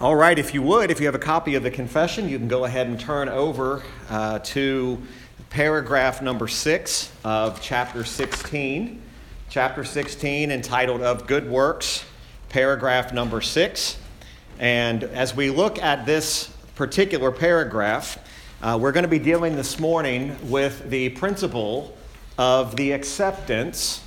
All right, if you would, if you have a copy of the confession, you can go ahead and turn over uh, to paragraph number six of chapter 16. Chapter 16, entitled Of Good Works, paragraph number six. And as we look at this particular paragraph, uh, we're going to be dealing this morning with the principle of the acceptance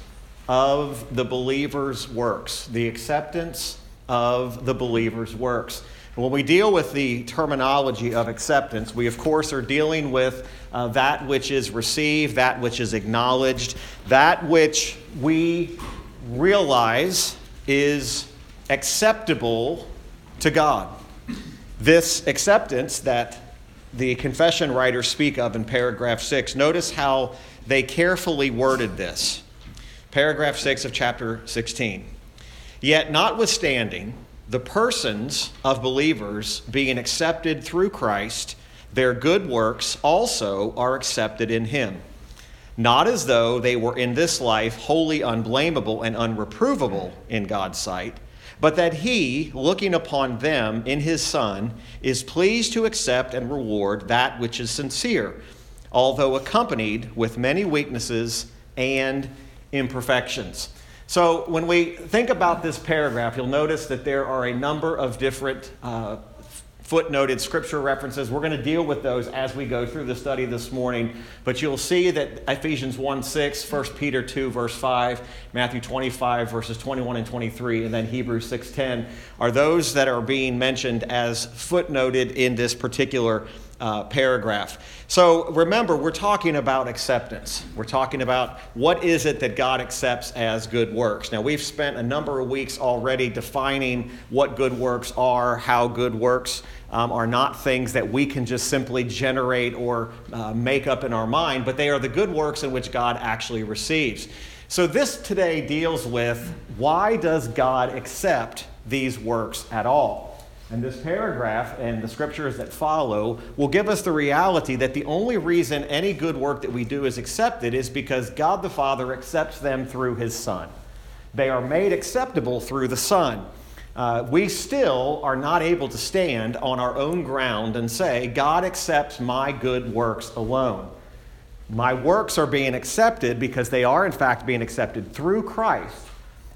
of the believer's works. The acceptance of the believer's works. When we deal with the terminology of acceptance, we of course are dealing with uh, that which is received, that which is acknowledged, that which we realize is acceptable to God. This acceptance that the confession writers speak of in paragraph 6, notice how they carefully worded this. Paragraph 6 of chapter 16. Yet, notwithstanding the persons of believers being accepted through Christ, their good works also are accepted in Him. Not as though they were in this life wholly unblameable and unreprovable in God's sight, but that He, looking upon them in His Son, is pleased to accept and reward that which is sincere, although accompanied with many weaknesses and imperfections. So, when we think about this paragraph, you'll notice that there are a number of different uh, footnoted scripture references. We're going to deal with those as we go through the study this morning. But you'll see that Ephesians 1 6, 1 Peter 2, verse 5, Matthew 25, verses 21 and 23, and then Hebrews 6 10 are those that are being mentioned as footnoted in this particular uh, paragraph. So remember, we're talking about acceptance. We're talking about what is it that God accepts as good works. Now, we've spent a number of weeks already defining what good works are, how good works um, are not things that we can just simply generate or uh, make up in our mind, but they are the good works in which God actually receives. So, this today deals with why does God accept these works at all? And this paragraph and the scriptures that follow will give us the reality that the only reason any good work that we do is accepted is because God the Father accepts them through his Son. They are made acceptable through the Son. Uh, we still are not able to stand on our own ground and say, God accepts my good works alone. My works are being accepted because they are, in fact, being accepted through Christ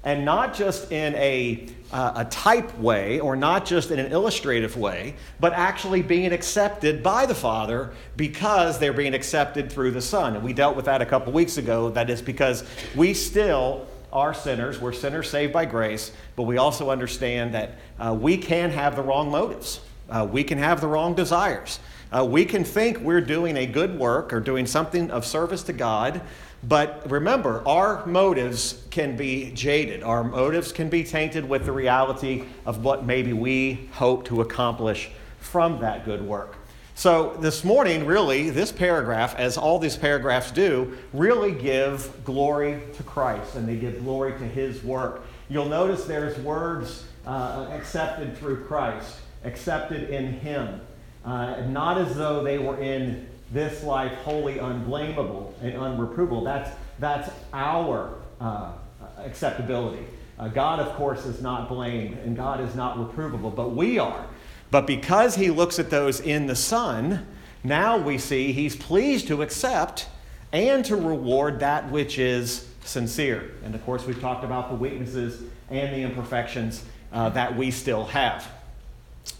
and not just in a, uh, a type way or not just in an illustrative way, but actually being accepted by the Father because they're being accepted through the Son. And we dealt with that a couple weeks ago. That is because we still are sinners. We're sinners saved by grace, but we also understand that uh, we can have the wrong motives, uh, we can have the wrong desires. Uh, we can think we're doing a good work or doing something of service to God, but remember, our motives can be jaded. Our motives can be tainted with the reality of what maybe we hope to accomplish from that good work. So, this morning, really, this paragraph, as all these paragraphs do, really give glory to Christ and they give glory to his work. You'll notice there's words uh, accepted through Christ, accepted in him, uh, not as though they were in this life wholly unblameable and unreprovable. That's, that's our uh, acceptability. Uh, God, of course, is not blamed and God is not reprovable, but we are. But because he looks at those in the Son, now we see he's pleased to accept and to reward that which is sincere. And of course, we've talked about the weaknesses and the imperfections uh, that we still have.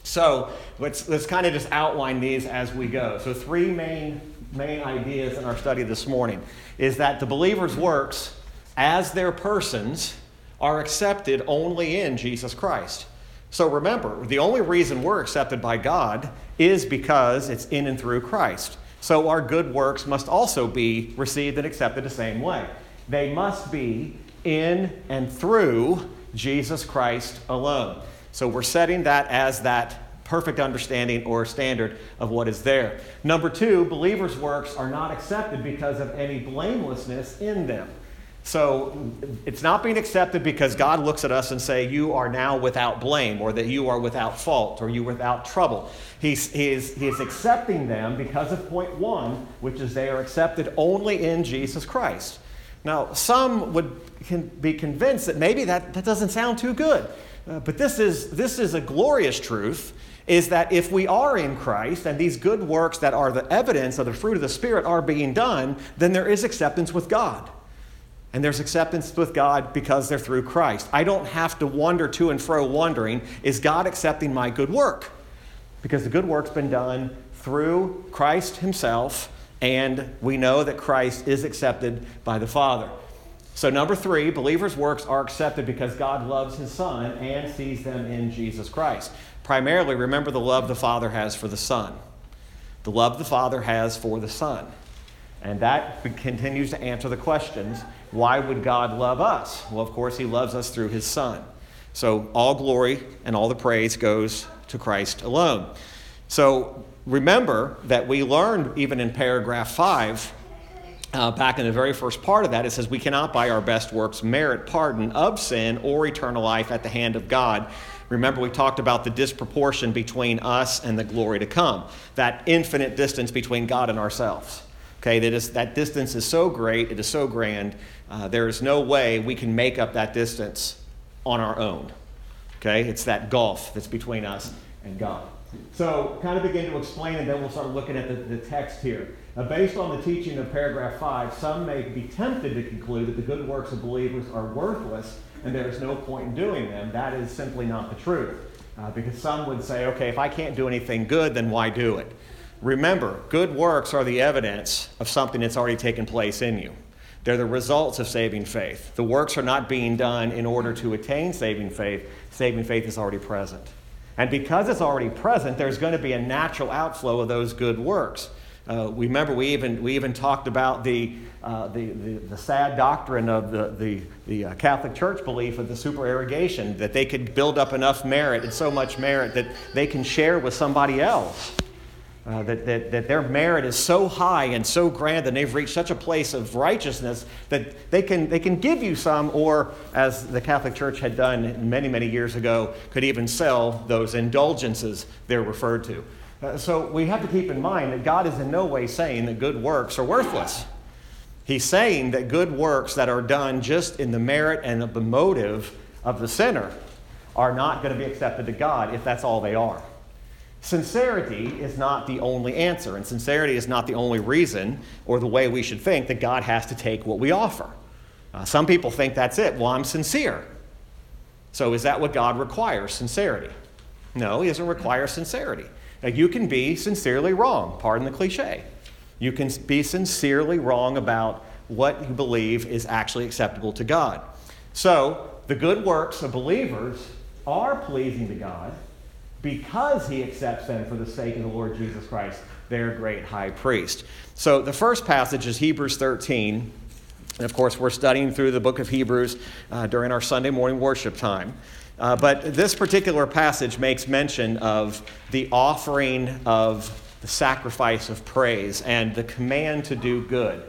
So let's, let's kind of just outline these as we go. So, three main, main ideas in our study this morning is that the believer's works as their persons are accepted only in Jesus Christ. So remember, the only reason we're accepted by God is because it's in and through Christ. So our good works must also be received and accepted the same way. They must be in and through Jesus Christ alone. So we're setting that as that perfect understanding or standard of what is there. Number two, believers' works are not accepted because of any blamelessness in them. So it's not being accepted because God looks at us and say, you are now without blame, or that you are without fault, or you without trouble. He's, he, is, he is accepting them because of point one, which is they are accepted only in Jesus Christ. Now, some would be convinced that maybe that, that doesn't sound too good. Uh, but this is, this is a glorious truth is that if we are in Christ and these good works that are the evidence of the fruit of the Spirit are being done, then there is acceptance with God. And there's acceptance with God because they're through Christ. I don't have to wander to and fro wondering, is God accepting my good work? Because the good work's been done through Christ Himself, and we know that Christ is accepted by the Father. So, number three, believers' works are accepted because God loves His Son and sees them in Jesus Christ. Primarily, remember the love the Father has for the Son. The love the Father has for the Son. And that continues to answer the questions why would God love us? Well, of course, He loves us through His Son. So all glory and all the praise goes to Christ alone. So remember that we learned, even in paragraph 5, uh, back in the very first part of that, it says, We cannot by our best works merit pardon of sin or eternal life at the hand of God. Remember, we talked about the disproportion between us and the glory to come, that infinite distance between God and ourselves. Okay, that, is, that distance is so great, it is so grand, uh, there is no way we can make up that distance on our own. Okay, it's that gulf that's between us and God. So, kind of begin to explain, and then we'll start looking at the, the text here. Now, based on the teaching of paragraph 5, some may be tempted to conclude that the good works of believers are worthless and there is no point in doing them. That is simply not the truth. Uh, because some would say, okay, if I can't do anything good, then why do it? Remember, good works are the evidence of something that's already taken place in you. They're the results of saving faith. The works are not being done in order to attain saving faith. Saving faith is already present. And because it's already present, there's going to be a natural outflow of those good works. Uh, remember, we even, we even talked about the, uh, the, the, the, sad doctrine of the, the, the uh, Catholic Church belief of the supererogation, that they could build up enough merit and so much merit that they can share with somebody else. Uh, that, that, that their merit is so high and so grand and they've reached such a place of righteousness that they can, they can give you some, or as the Catholic Church had done many, many years ago, could even sell those indulgences they're referred to. Uh, so we have to keep in mind that God is in no way saying that good works are worthless. He's saying that good works that are done just in the merit and the motive of the sinner are not going to be accepted to God if that's all they are. Sincerity is not the only answer, and sincerity is not the only reason or the way we should think that God has to take what we offer. Uh, some people think that's it. Well, I'm sincere. So is that what God requires? Sincerity? No, He doesn't require sincerity. Now, you can be sincerely wrong, pardon the cliche. You can be sincerely wrong about what you believe is actually acceptable to God. So, the good works of believers are pleasing to God because he accepts them for the sake of the Lord Jesus Christ, their great high priest. So the first passage is Hebrews 13. And of course, we're studying through the book of Hebrews uh, during our Sunday morning worship time. Uh, but this particular passage makes mention of the offering of the sacrifice of praise and the command to do good.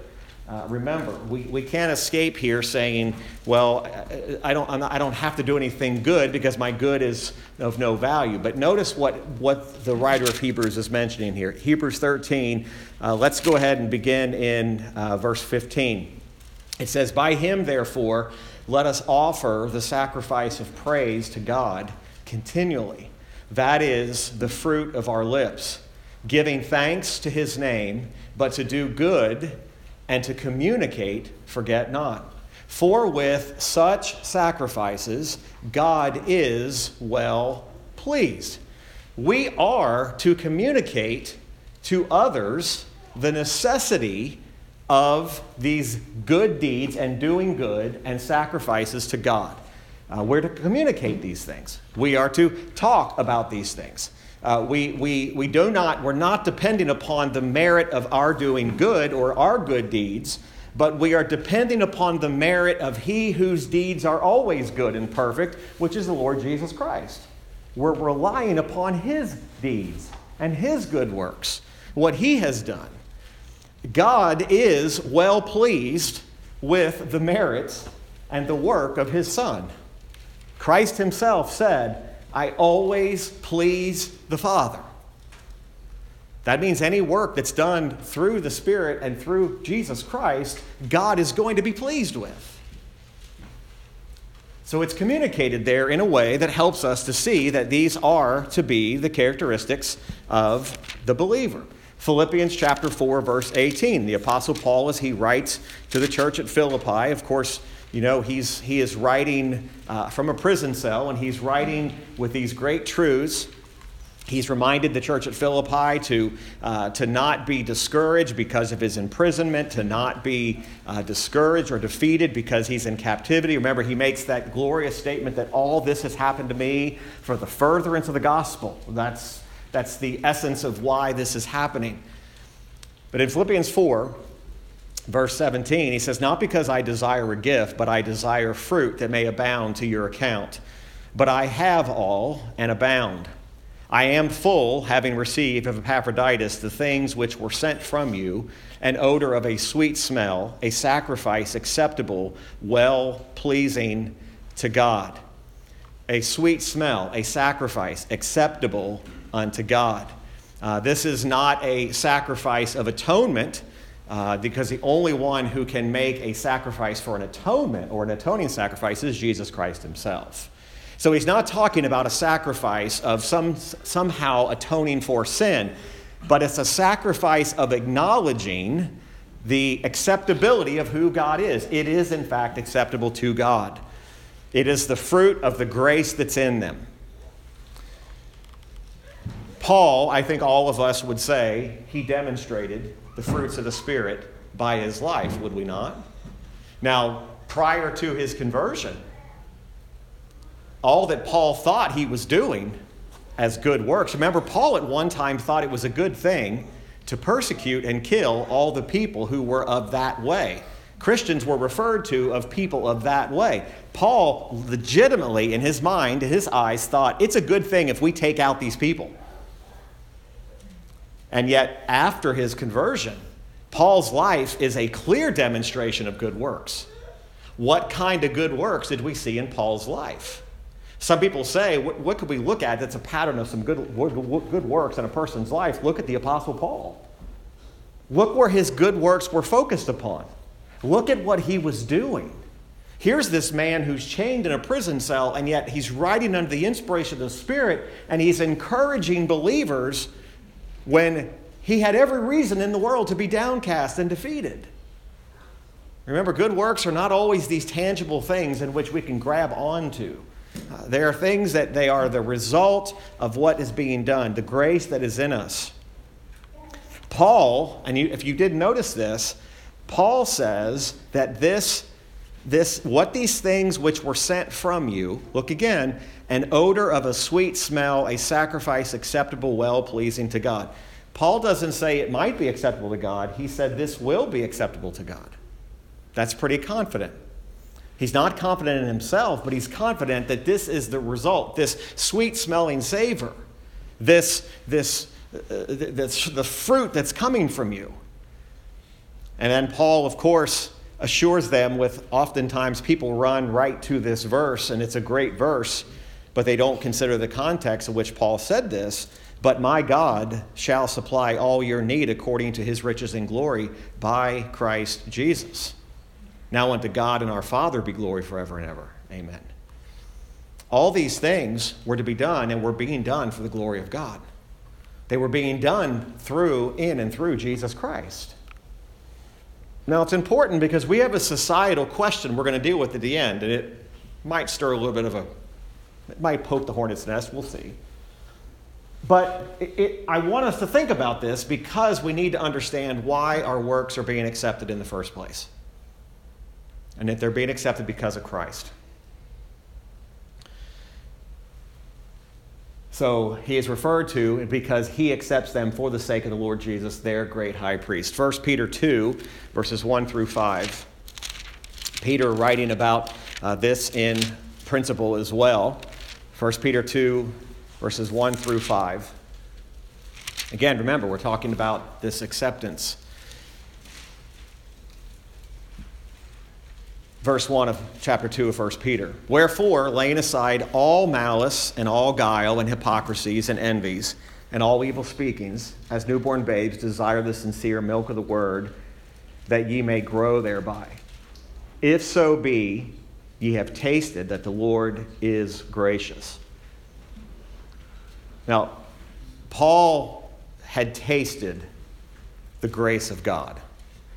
Uh, remember, we, we can't escape here saying, well, I don't, not, I don't have to do anything good because my good is of no value. But notice what, what the writer of Hebrews is mentioning here. Hebrews 13, uh, let's go ahead and begin in uh, verse 15. It says, By him, therefore, let us offer the sacrifice of praise to God continually. That is the fruit of our lips, giving thanks to his name, but to do good and to communicate, forget not. For with such sacrifices, God is well pleased. We are to communicate to others the necessity of these good deeds and doing good and sacrifices to God. Uh, we're to communicate these things. We are to talk about these things. Uh, we, we, we do not, we're not depending upon the merit of our doing good or our good deeds, but we are depending upon the merit of He whose deeds are always good and perfect, which is the Lord Jesus Christ. We're relying upon His deeds and His good works, what He has done. God is well pleased with the merits and the work of His Son. Christ Himself said, I always please the Father. That means any work that's done through the Spirit and through Jesus Christ, God is going to be pleased with. So it's communicated there in a way that helps us to see that these are to be the characteristics of the believer. Philippians chapter 4, verse 18. The Apostle Paul, as he writes to the church at Philippi, of course, you know, he's, he is writing uh, from a prison cell and he's writing with these great truths He's reminded the church at Philippi to, uh, to not be discouraged because of his imprisonment, to not be uh, discouraged or defeated because he's in captivity. Remember, he makes that glorious statement that all this has happened to me for the furtherance of the gospel. That's, that's the essence of why this is happening. But in Philippians 4, verse 17, he says, Not because I desire a gift, but I desire fruit that may abound to your account. But I have all and abound. I am full, having received of Epaphroditus the things which were sent from you, an odor of a sweet smell, a sacrifice acceptable, well pleasing to God. A sweet smell, a sacrifice acceptable unto God. Uh, this is not a sacrifice of atonement, uh, because the only one who can make a sacrifice for an atonement or an atoning sacrifice is Jesus Christ himself. So he's not talking about a sacrifice of some, somehow atoning for sin, but it's a sacrifice of acknowledging the acceptability of who God is. It is, in fact, acceptable to God. It is the fruit of the grace that's in them. Paul, I think all of us would say, he demonstrated the fruits of the Spirit by his life, would we not? Now, prior to his conversion, all that Paul thought he was doing as good works. Remember, Paul at one time thought it was a good thing to persecute and kill all the people who were of that way. Christians were referred to of people of that way. Paul legitimately, in his mind, in his eyes, thought it's a good thing if we take out these people. And yet, after his conversion, Paul's life is a clear demonstration of good works. What kind of good works did we see in Paul's life? Some people say, what, what could we look at that's a pattern of some good, good works in a person's life? Look at the Apostle Paul. Look where his good works were focused upon. Look at what he was doing. Here's this man who's chained in a prison cell, and yet he's writing under the inspiration of the Spirit, and he's encouraging believers when he had every reason in the world to be downcast and defeated. Remember, good works are not always these tangible things in which we can grab onto. Uh, they are things that they are the result of what is being done, the grace that is in us. Paul, and you, if you did notice this, Paul says that this, this, what these things which were sent from you, look again, an odor of a sweet smell, a sacrifice acceptable, well pleasing to God. Paul doesn't say it might be acceptable to God. He said this will be acceptable to God. That's pretty confident. He's not confident in himself, but he's confident that this is the result, this sweet smelling savor, this, this, uh, this, the fruit that's coming from you. And then Paul, of course, assures them with oftentimes people run right to this verse, and it's a great verse, but they don't consider the context in which Paul said this. But my God shall supply all your need according to his riches and glory by Christ Jesus. Now unto God and our Father be glory forever and ever. Amen. All these things were to be done and were being done for the glory of God. They were being done through, in, and through Jesus Christ. Now, it's important because we have a societal question we're going to deal with at the end, and it might stir a little bit of a, it might poke the hornet's nest, we'll see. But it, it, I want us to think about this because we need to understand why our works are being accepted in the first place and that they're being accepted because of Christ. So he is referred to because he accepts them for the sake of the Lord Jesus, their great high priest. 1 Peter 2, verses 1 through 5. Peter writing about uh, this in principle as well. 1 Peter 2, verses 1 through 5. Again, remember, we're talking about this acceptance. verse 1 of chapter 2 of 1 Peter. Wherefore, laying aside all malice and all guile and hypocrisies and envies and all evil speakings, as newborn babes desire the sincere milk of the word, that ye may grow thereby. If so be ye have tasted that the Lord is gracious. Now, Paul had tasted the grace of God.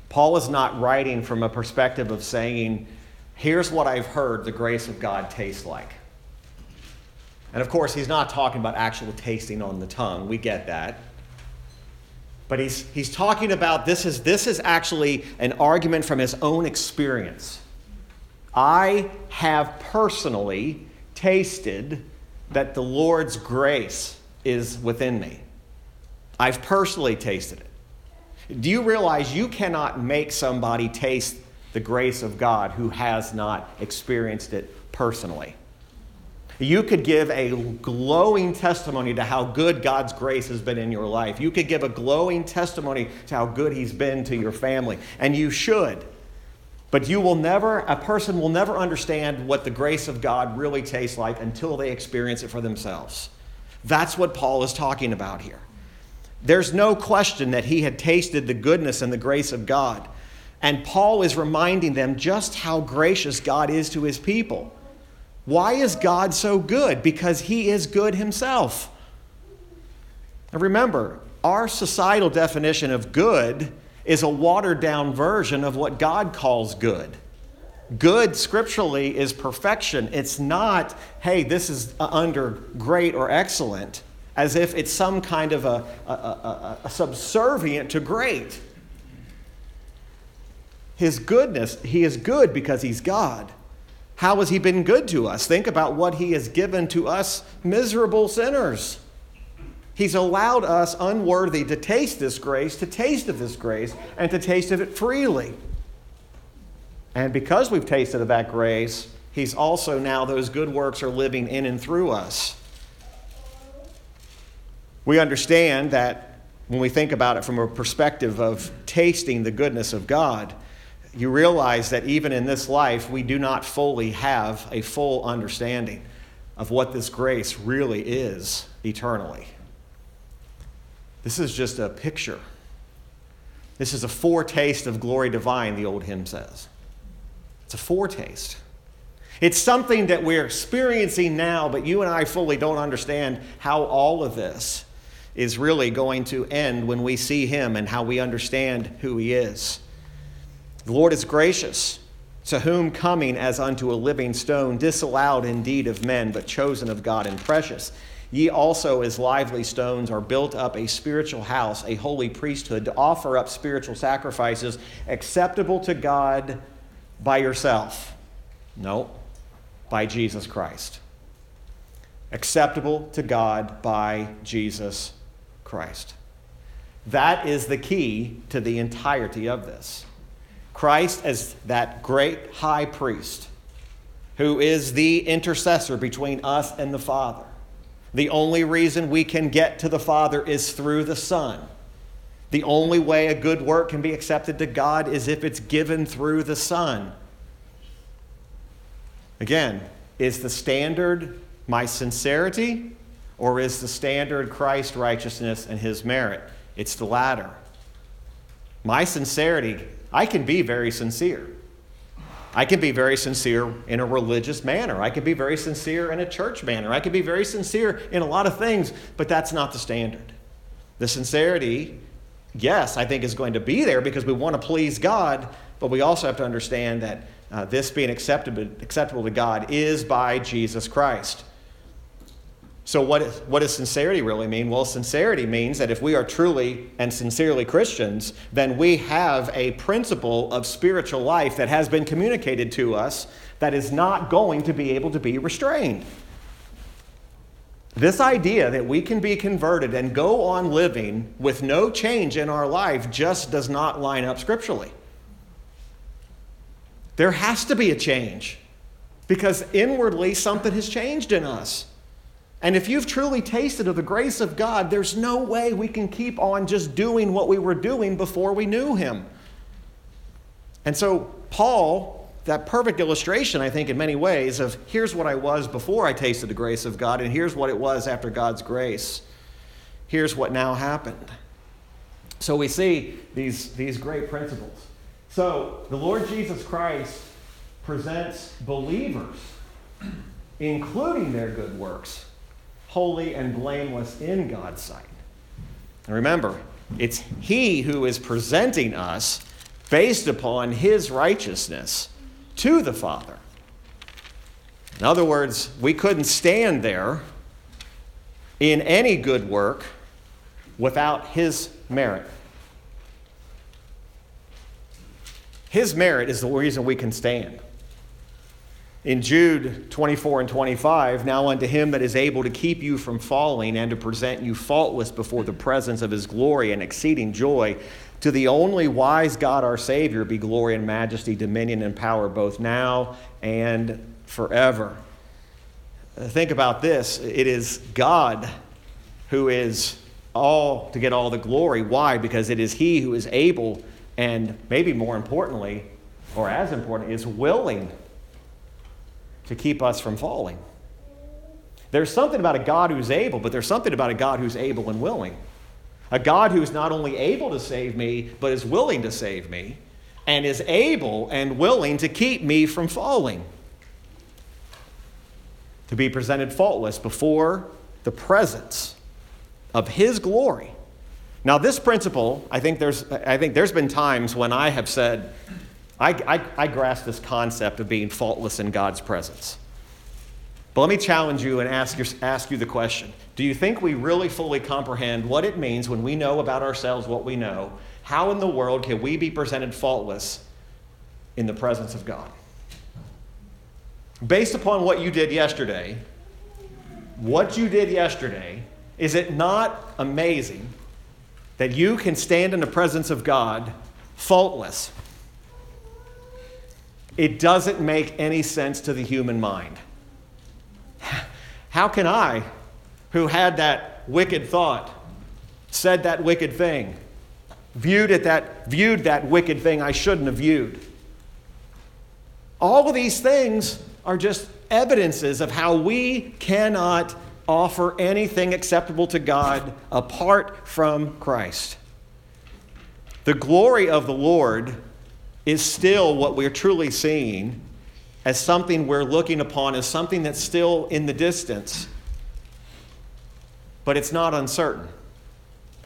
Paul is not writing from a perspective of saying, here's what I've heard the grace of God tastes like. And of course, he's not talking about actual tasting on the tongue. We get that. But he's, he's talking about this is, this is actually an argument from his own experience. I have personally tasted that the Lord's grace is within me. I've personally tasted it. Do you realize you cannot make somebody taste the grace of God who has not experienced it personally? You could give a glowing testimony to how good God's grace has been in your life. You could give a glowing testimony to how good He's been to your family, and you should. But you will never, a person will never understand what the grace of God really tastes like until they experience it for themselves. That's what Paul is talking about here. There's no question that he had tasted the goodness and the grace of God. And Paul is reminding them just how gracious God is to his people. Why is God so good? Because he is good himself. Now remember, our societal definition of good is a watered down version of what God calls good. Good scripturally is perfection. It's not, hey, this is uh, under great or excellent, as if it's some kind of a, a, a, a subservient to great. His goodness, he is good because he's God. How has he been good to us? Think about what he has given to us, miserable sinners. He's allowed us unworthy to taste this grace, to taste of this grace, and to taste of it freely. And because we've tasted of that grace, He's also now, those good works are living in and through us. We understand that when we think about it from a perspective of tasting the goodness of God, you realize that even in this life, we do not fully have a full understanding of what this grace really is eternally. This is just a picture. This is a foretaste of glory divine, the old hymn says. It's a foretaste. It's something that we're experiencing now, but you and I fully don't understand how all of this is really going to end when we see Him and how we understand who He is. The Lord is gracious, to whom coming as unto a living stone, disallowed indeed of men, but chosen of God and precious. Ye also, as lively stones, are built up a spiritual house, a holy priesthood, to offer up spiritual sacrifices acceptable to God by yourself. No, by Jesus Christ. Acceptable to God by Jesus Christ. That is the key to the entirety of this. Christ as that great high priest who is the intercessor between us and the Father the only reason we can get to the Father is through the Son. The only way a good work can be accepted to God is if it's given through the Son. Again, is the standard my sincerity or is the standard Christ's righteousness and his merit? It's the latter. My sincerity, I can be very sincere. I can be very sincere in a religious manner. I can be very sincere in a church manner. I can be very sincere in a lot of things, but that's not the standard. The sincerity, yes, I think is going to be there because we want to please God, but we also have to understand that uh, this being acceptable, acceptable to God is by Jesus Christ. So, what, is, what does sincerity really mean? Well, sincerity means that if we are truly and sincerely Christians, then we have a principle of spiritual life that has been communicated to us that is not going to be able to be restrained. This idea that we can be converted and go on living with no change in our life just does not line up scripturally. There has to be a change because inwardly something has changed in us. And if you've truly tasted of the grace of God, there's no way we can keep on just doing what we were doing before we knew Him. And so, Paul, that perfect illustration, I think, in many ways, of here's what I was before I tasted the grace of God, and here's what it was after God's grace. Here's what now happened. So we see these, these great principles. So, the Lord Jesus Christ presents believers, including their good works, holy and blameless in God's sight. And remember, it's He who is presenting us based upon His righteousness to the Father. In other words, we couldn't stand there in any good work without His merit. His merit is the reason we can stand. In Jude 24 and 25, now unto him that is able to keep you from falling and to present you faultless before the presence of his glory and exceeding joy, to the only wise God our Savior be glory and majesty, dominion and power both now and forever. Uh, think about this it is God who is all to get all the glory. Why? Because it is He who is able, and maybe more importantly, or as important, is willing to keep us from falling. There's something about a God who's able, but there's something about a God who's able and willing. A God who's not only able to save me, but is willing to save me, and is able and willing to keep me from falling. To be presented faultless before the presence of His glory. Now, this principle, I think there's, I think there's been times when I have said, I, I, I grasp this concept of being faultless in God's presence. But let me challenge you and ask, your, ask you the question Do you think we really fully comprehend what it means when we know about ourselves what we know? How in the world can we be presented faultless in the presence of God? Based upon what you did yesterday, what you did yesterday, is it not amazing that you can stand in the presence of God faultless? It doesn't make any sense to the human mind. How can I, who had that wicked thought, said that wicked thing, viewed, it that, viewed that wicked thing I shouldn't have viewed? All of these things are just evidences of how we cannot offer anything acceptable to God apart from Christ. The glory of the Lord is still what we're truly seeing as something we're looking upon as something that's still in the distance, but it's not uncertain.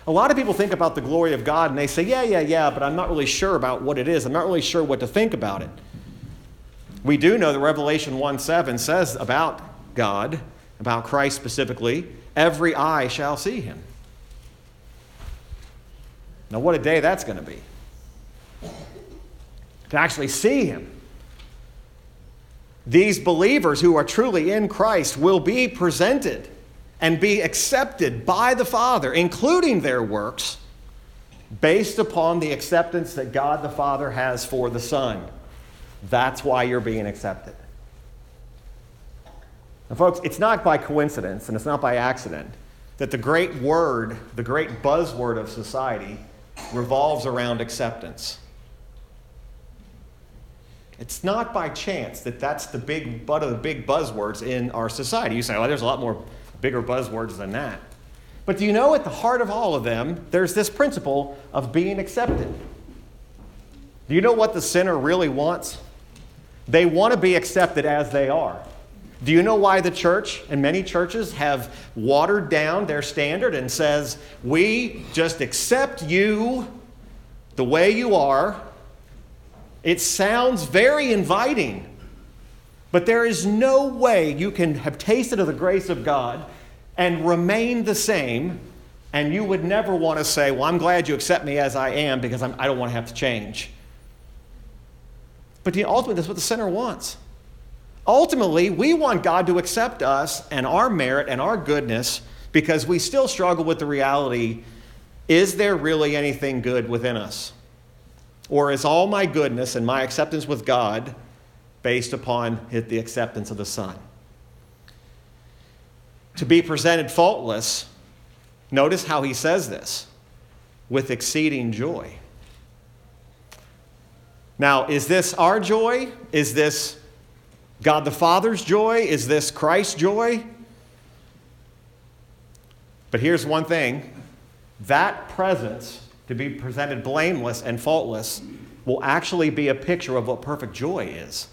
A lot of people think about the glory of God and they say, Yeah, yeah, yeah, but I'm not really sure about what it is. I'm not really sure what to think about it. We do know that Revelation 1 7 says about God, about Christ specifically, every eye shall see him. Now, what a day that's going to be to actually see him. These believers who are truly in Christ will be presented and be accepted by the Father, including their works, based upon the acceptance that God the Father has for the Son. That's why you're being accepted. Now, folks, it's not by coincidence and it's not by accident that the great word, the great buzzword of society, revolves around acceptance. It's not by chance that that's the big one of the big buzzwords in our society. You say, well, there's a lot more bigger buzzwords than that. But do you know at the heart of all of them, there's this principle of being accepted. Do you know what the sinner really wants? They want to be accepted as they are. Do you know why the church and many churches have watered down their standard and says, "We just accept you the way you are it sounds very inviting, but there is no way you can have tasted of the grace of God and remain the same, and you would never want to say, Well, I'm glad you accept me as I am because I'm, I do not want to have to change. But ultimately, that's what the sinner wants. Ultimately, we want God to accept us and our merit and our goodness because we still struggle with the reality is there really anything good within us? Or is all my goodness and my acceptance with God based upon the acceptance of the Son? To be presented faultless, notice how he says this with exceeding joy. Now, is this our joy? Is this God the Father's joy? Is this Christ's joy? But here's one thing that presence to be presented blameless and faultless will actually be a picture of what perfect joy is.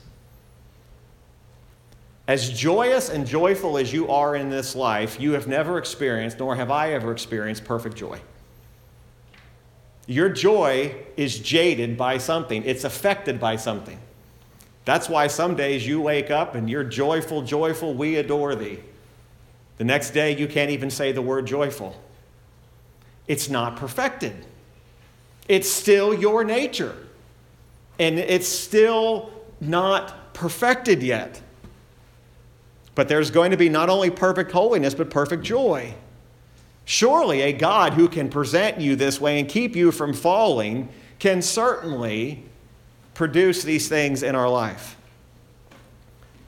As joyous and joyful as you are in this life, you have never experienced, nor have I ever experienced, perfect joy. Your joy is jaded by something, it's affected by something. That's why some days you wake up and you're joyful, joyful, we adore thee. The next day you can't even say the word joyful. It's not perfected. It's still your nature. And it's still not perfected yet. But there's going to be not only perfect holiness, but perfect joy. Surely a God who can present you this way and keep you from falling can certainly produce these things in our life.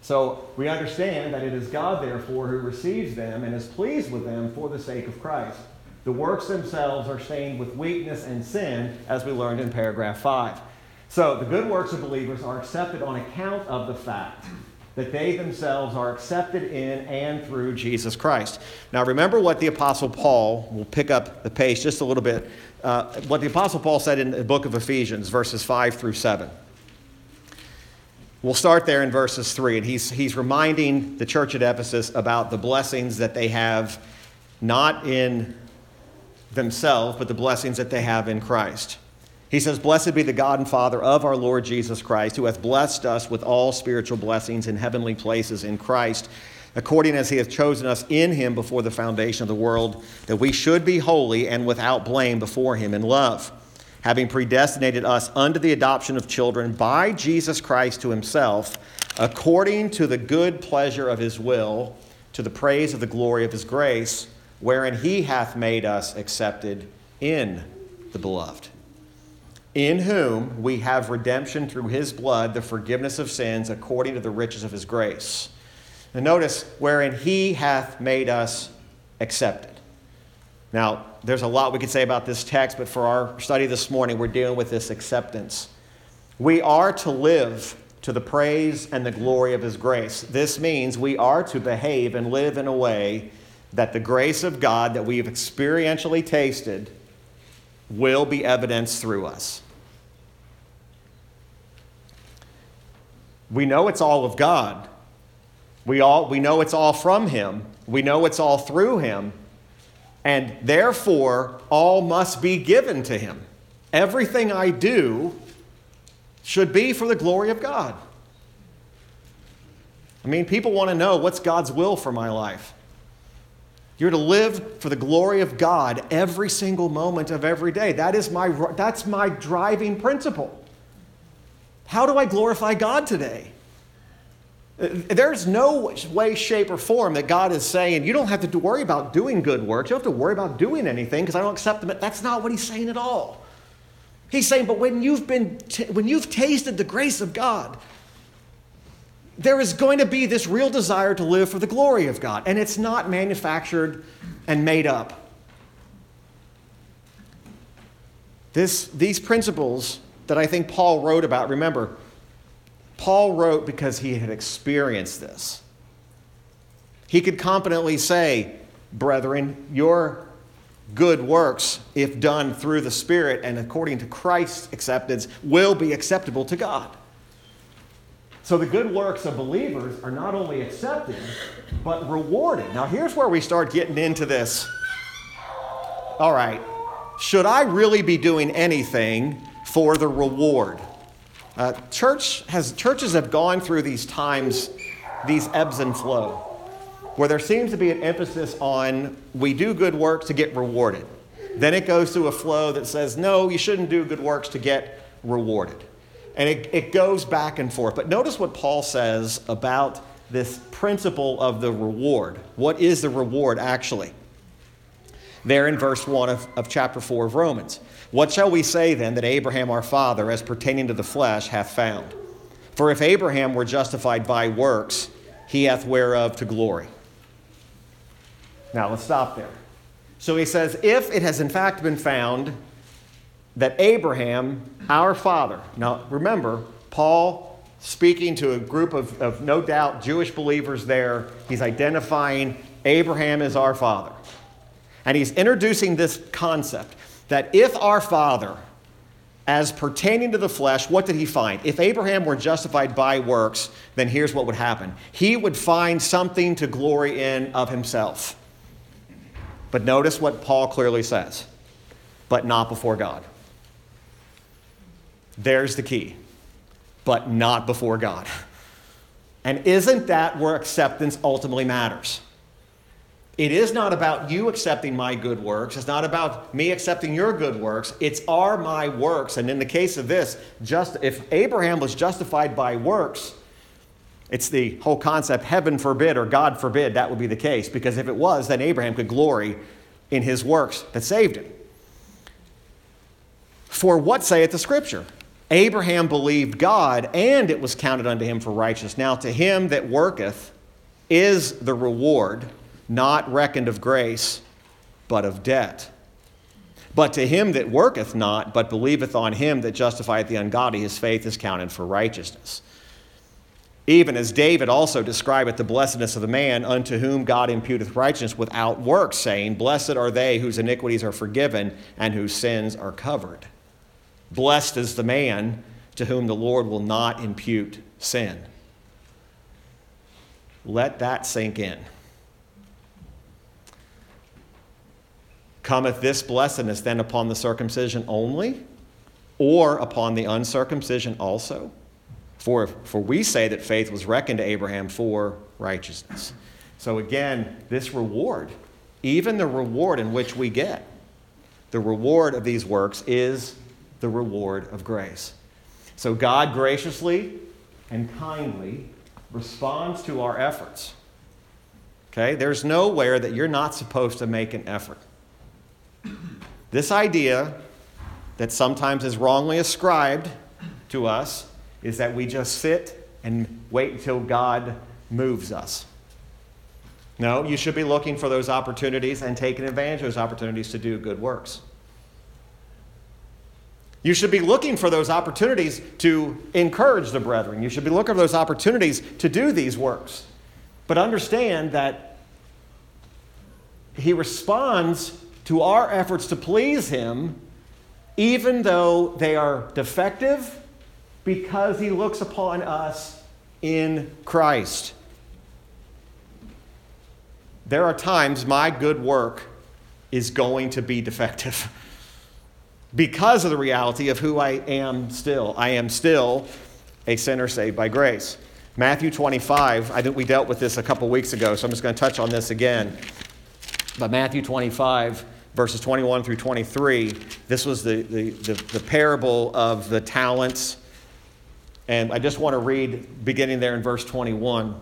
So we understand that it is God, therefore, who receives them and is pleased with them for the sake of Christ. The works themselves are stained with weakness and sin, as we learned in paragraph 5. So the good works of believers are accepted on account of the fact that they themselves are accepted in and through Jesus Christ. Now, remember what the Apostle Paul, we'll pick up the pace just a little bit, uh, what the Apostle Paul said in the book of Ephesians, verses 5 through 7. We'll start there in verses 3, and he's, he's reminding the church at Ephesus about the blessings that they have not in themselves, but the blessings that they have in Christ. He says, Blessed be the God and Father of our Lord Jesus Christ, who hath blessed us with all spiritual blessings in heavenly places in Christ, according as he hath chosen us in him before the foundation of the world, that we should be holy and without blame before him in love, having predestinated us unto the adoption of children by Jesus Christ to himself, according to the good pleasure of his will, to the praise of the glory of his grace, wherein he hath made us accepted in the beloved in whom we have redemption through his blood, the forgiveness of sins, according to the riches of his grace. And notice, wherein he hath made us accepted. Now, there's a lot we could say about this text, but for our study this morning, we're dealing with this acceptance. We are to live to the praise and the glory of his grace. This means we are to behave and live in a way that the grace of God that we have experientially tasted will be evidenced through us. We know it's all of God. We, all, we know it's all from Him. We know it's all through Him. And therefore, all must be given to Him. Everything I do should be for the glory of God. I mean, people want to know what's God's will for my life. You're to live for the glory of God every single moment of every day. That is my, that's my driving principle. How do I glorify God today? Uh, there's no way, shape, or form that God is saying, you don't have to worry about doing good works. You don't have to worry about doing anything because I don't accept them. That's not what he's saying at all. He's saying, but when you've, been t- when you've tasted the grace of God, there is going to be this real desire to live for the glory of God. And it's not manufactured and made up. This, these principles that I think Paul wrote about. Remember, Paul wrote because he had experienced this. He could confidently say, Brethren, your good works, if done through the Spirit and according to Christ's acceptance, will be acceptable to God. So the good works of believers are not only accepted, but rewarded. Now, here's where we start getting into this. All right, should I really be doing anything for the reward. Uh, church has, churches have gone through these times, these ebbs and flow, where there seems to be an emphasis on we do good works to get rewarded. Then it goes through a flow that says, no, you shouldn't do good works to get rewarded. And it, it goes back and forth. But notice what Paul says about this principle of the reward. What is the reward actually? There in verse 1 of, of chapter 4 of Romans. What shall we say then that Abraham our father, as pertaining to the flesh, hath found? For if Abraham were justified by works, he hath whereof to glory. Now let's stop there. So he says, if it has in fact been found that Abraham, our father, now remember, Paul speaking to a group of, of no doubt Jewish believers there, he's identifying Abraham as our father. And he's introducing this concept that if our Father as pertaining to the flesh, what did he find? If Abraham were justified by works, then here's what would happen he would find something to glory in of himself. But notice what Paul clearly says but not before God. There's the key, but not before God. And isn't that where acceptance ultimately matters? It is not about you accepting my good works. It's not about me accepting your good works. It's are my works. And in the case of this, just if Abraham was justified by works, it's the whole concept heaven forbid or God forbid that would be the case. Because if it was, then Abraham could glory in his works that saved him. For what saith the scripture? Abraham believed God, and it was counted unto him for righteousness. Now, to him that worketh is the reward not reckoned of grace, but of debt. But to him that worketh not, but believeth on him that justifieth the ungodly, his faith is counted for righteousness. Even as David also describeth the blessedness of the man unto whom God imputeth righteousness without works, saying, Blessed are they whose iniquities are forgiven and whose sins are covered. Blessed is the man to whom the Lord will not impute sin. Let that sink in. Cometh this blessedness then upon the circumcision only, or upon the uncircumcision also? For, for we say that faith was reckoned to Abraham for righteousness. So again, this reward, even the reward in which we get, the reward of these works is the reward of grace. So God graciously and kindly responds to our efforts. Okay? There's nowhere that you're not supposed to make an effort. This idea that sometimes is wrongly ascribed to us is that we just sit and wait until God moves us. No, you should be looking for those opportunities and taking advantage of those opportunities to do good works. You should be looking for those opportunities to encourage the brethren. You should be looking for those opportunities to do these works. But understand that He responds to our efforts to please Him, even though they are defective, because He looks upon us in Christ. There are times my good work is going to be defective because of the reality of who I am still. I am still a sinner saved by grace. Matthew 25, I think we dealt with this a couple weeks ago, so I'm just going to touch on this again. But Matthew 25, verses 21 through 23. This was the, the, the, the, parable of the talents. And I just want to read beginning there in verse 21.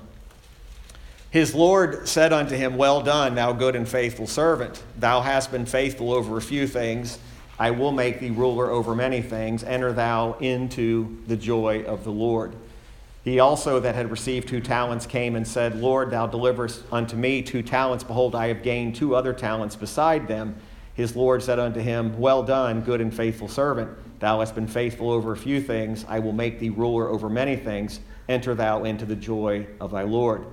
His Lord said unto him, Well done, thou good and faithful servant. Thou hast been faithful over a few things. I will make thee ruler over many things. Enter thou into the joy of the Lord. He also that had received two talents came and said, Lord, thou deliverest unto me two talents. Behold, I have gained two other talents beside them. His Lord said unto him, Well done, good and faithful servant. Thou hast been faithful over a few things. I will make thee ruler over many things. Enter thou into the joy of thy Lord.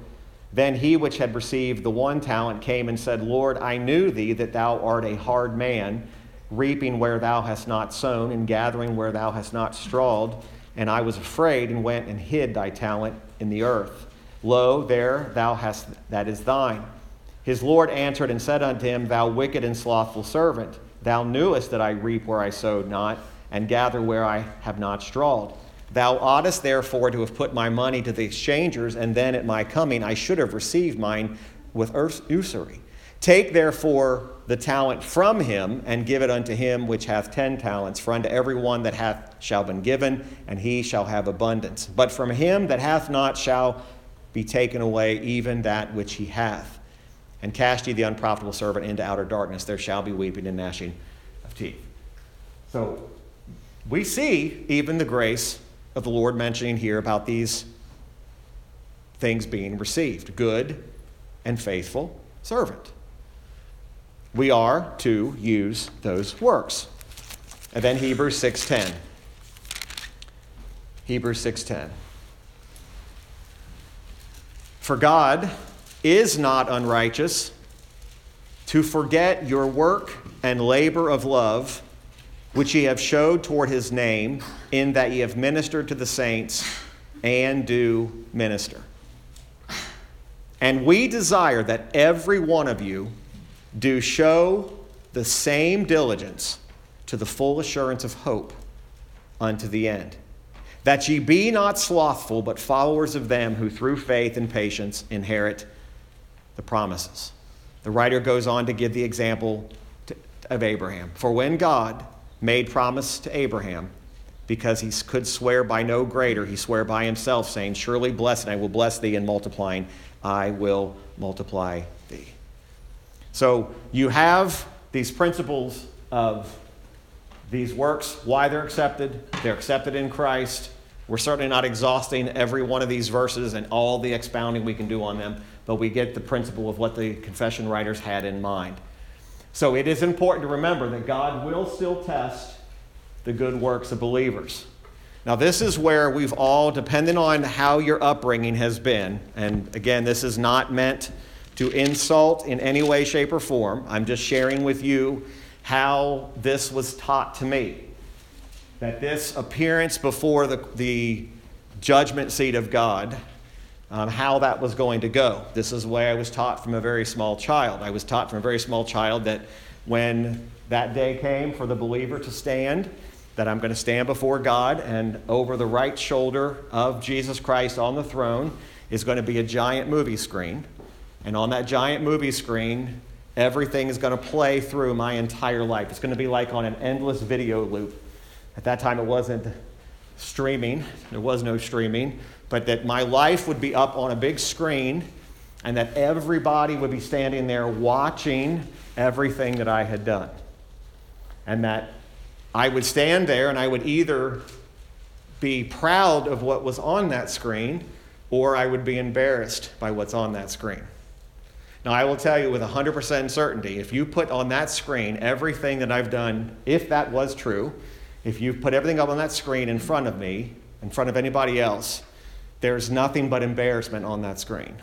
Then he which had received the one talent came and said, Lord, I knew thee that thou art a hard man, reaping where thou hast not sown, and gathering where thou hast not strawed. And I was afraid and went and hid thy talent in the earth. Lo, there thou hast that is thine. His Lord answered and said unto him, Thou wicked and slothful servant, thou knewest that I reap where I sowed not, and gather where I have not strawed. Thou oughtest therefore to have put my money to the exchangers, and then at my coming I should have received mine with usury. Take therefore the talent from him and give it unto him which hath ten talents. For unto every one that hath shall been given, and he shall have abundance. But from him that hath not shall be taken away even that which he hath. And cast ye the unprofitable servant into outer darkness. There shall be weeping and gnashing of teeth. So we see even the grace of the Lord mentioning here about these things being received good and faithful servant we are to use those works. And then Hebrews 6:10. Hebrews 6:10. For God is not unrighteous to forget your work and labor of love, which ye have showed toward his name, in that ye have ministered to the saints and do minister. And we desire that every one of you do show the same diligence to the full assurance of hope unto the end. That ye be not slothful, but followers of them who through faith and patience inherit the promises. The writer goes on to give the example to, of Abraham. For when God made promise to Abraham, because he could swear by no greater, he swore by himself, saying, Surely blessed, and I will bless thee, and multiplying, I will multiply. So you have these principles of these works, why they're accepted. They're accepted in Christ. We're certainly not exhausting every one of these verses and all the expounding we can do on them, but we get the principle of what the confession writers had in mind. So it is important to remember that God will still test the good works of believers. Now, this is where we've all, depending on how your upbringing has been, and again, this is not meant to insult in any way, shape, or form. I'm just sharing with you how this was taught to me. That this appearance before the, the judgment seat of God, um, how that was going to go. This is the way I was taught from a very small child. I was taught from a very small child that when that day came for the believer to stand, that I'm going to stand before God, and over the right shoulder of Jesus Christ on the throne is going to be a giant movie screen. And on that giant movie screen, everything is going to play through my entire life. It's going to be like on an endless video loop. At that time, it wasn't streaming, there was no streaming, but that my life would be up on a big screen and that everybody would be standing there watching everything that I had done. And that I would stand there and I would either be proud of what was on that screen or I would be embarrassed by what's on that screen. Now, I will tell you with 100% certainty if you put on that screen everything that I've done, if that was true, if you put everything up on that screen in front of me, in front of anybody else, there's nothing but embarrassment on that screen.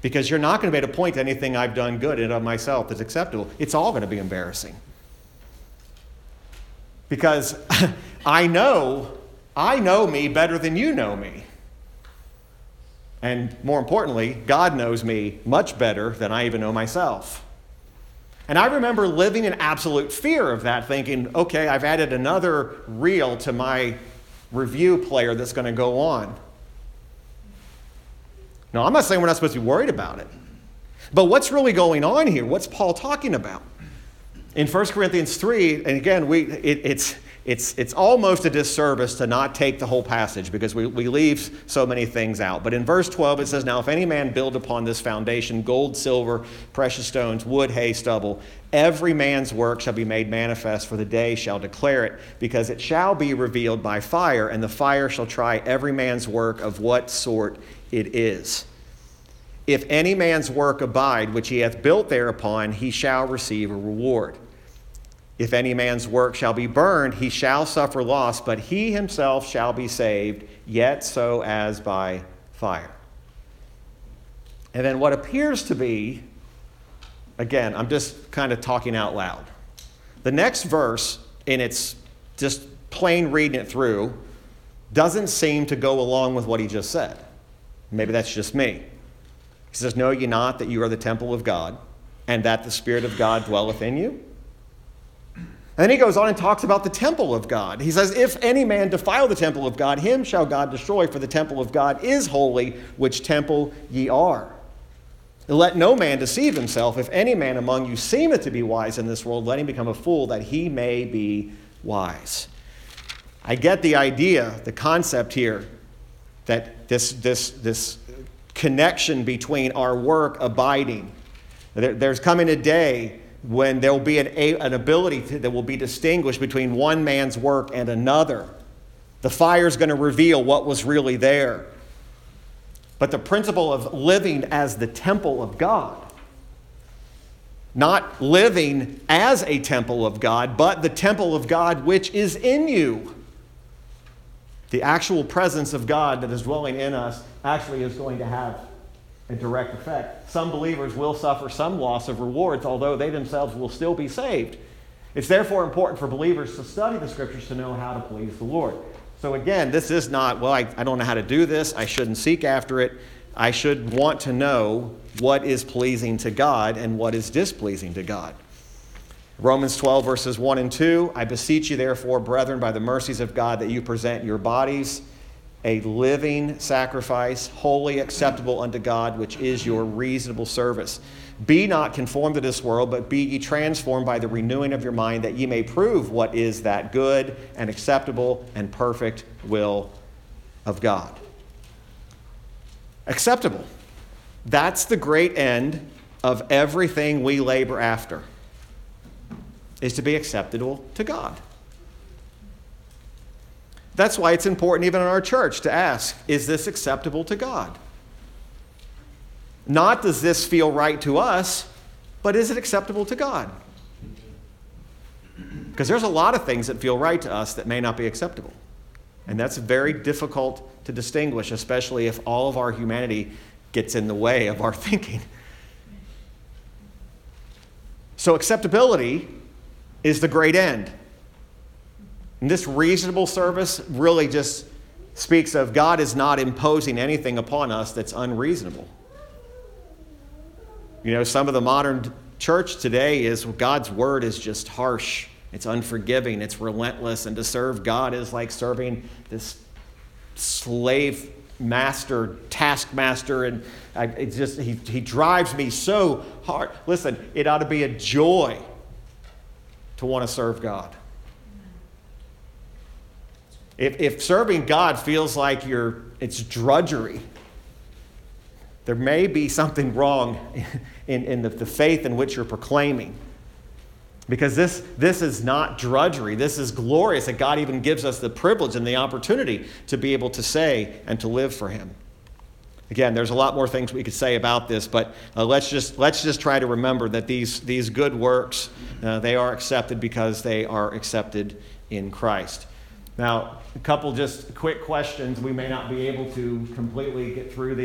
Because you're not going to be able to point to anything I've done good in of myself that's acceptable. It's all going to be embarrassing. Because I know, I know me better than you know me. And more importantly, God knows me much better than I even know myself. And I remember living in absolute fear of that, thinking, okay, I've added another reel to my review player that's going to go on. Now, I'm not saying we're not supposed to be worried about it. But what's really going on here? What's Paul talking about? In 1 Corinthians 3, and again, we, it, it's, it's, it's almost a disservice to not take the whole passage because we, we leave so many things out. But in verse 12, it says, Now if any man build upon this foundation gold, silver, precious stones, wood, hay, stubble, every man's work shall be made manifest, for the day shall declare it, because it shall be revealed by fire, and the fire shall try every man's work of what sort it is. If any man's work abide, which he hath built thereupon, he shall receive a reward. If any man's work shall be burned, he shall suffer loss, but he himself shall be saved, yet so as by fire. And then what appears to be, again, I'm just kind of talking out loud. The next verse, in its just plain reading it through, doesn't seem to go along with what he just said. Maybe that's just me. He says, Know ye not that you are the temple of God, and that the Spirit of God dwelleth in you? And then he goes on and talks about the temple of God. He says, If any man defile the temple of God, him shall God destroy, for the temple of God is holy, which temple ye are. let no man deceive himself. If any man among you seemeth to be wise in this world, let him become a fool, that he may be wise. I get the idea, the concept here, that this, this, this connection between our work abiding. There, there's coming a day when there will be an, an ability to, that will be distinguished between one man's work and another. The fire is going to reveal what was really there. But the principle of living as the temple of God, not living as a temple of God, but the temple of God which is in you. The actual presence of God that is dwelling in us actually is going to have a direct effect. Some believers will suffer some loss of rewards, although they themselves will still be saved. It's therefore important for believers to study the scriptures to know how to please the Lord. So, again, this is not, well, I, I don't know how to do this. I shouldn't seek after it. I should want to know what is pleasing to God and what is displeasing to God. Romans 12, verses 1 and 2 I beseech you, therefore, brethren, by the mercies of God, that you present your bodies a living sacrifice, holy acceptable unto God, which is your reasonable service. Be not conformed to this world, but be ye transformed by the renewing of your mind, that ye may prove what is that good and acceptable and perfect will of God. Acceptable. That's the great end of everything we labor after, is to be acceptable to God. That's why it's important, even in our church, to ask is this acceptable to God? Not does this feel right to us, but is it acceptable to God? Because there's a lot of things that feel right to us that may not be acceptable. And that's very difficult to distinguish, especially if all of our humanity gets in the way of our thinking. So, acceptability is the great end. And this reasonable service really just speaks of God is not imposing anything upon us that's unreasonable. You know, some of the modern church today is God's word is just harsh, it's unforgiving, it's relentless, and to serve God is like serving this slave master, taskmaster, and I, it just he, he drives me so hard. Listen, it ought to be a joy to want to serve God. If, if serving God feels like you're, it's drudgery, there may be something wrong in, in the, the faith in which you're proclaiming. Because this, this is not drudgery. This is glorious that God even gives us the privilege and the opportunity to be able to say and to live for Him. Again, there's a lot more things we could say about this, but uh, let's, just, let's just try to remember that these, these good works, uh, they are accepted because they are accepted in Christ. Now, a couple just quick questions. We may not be able to completely get through these.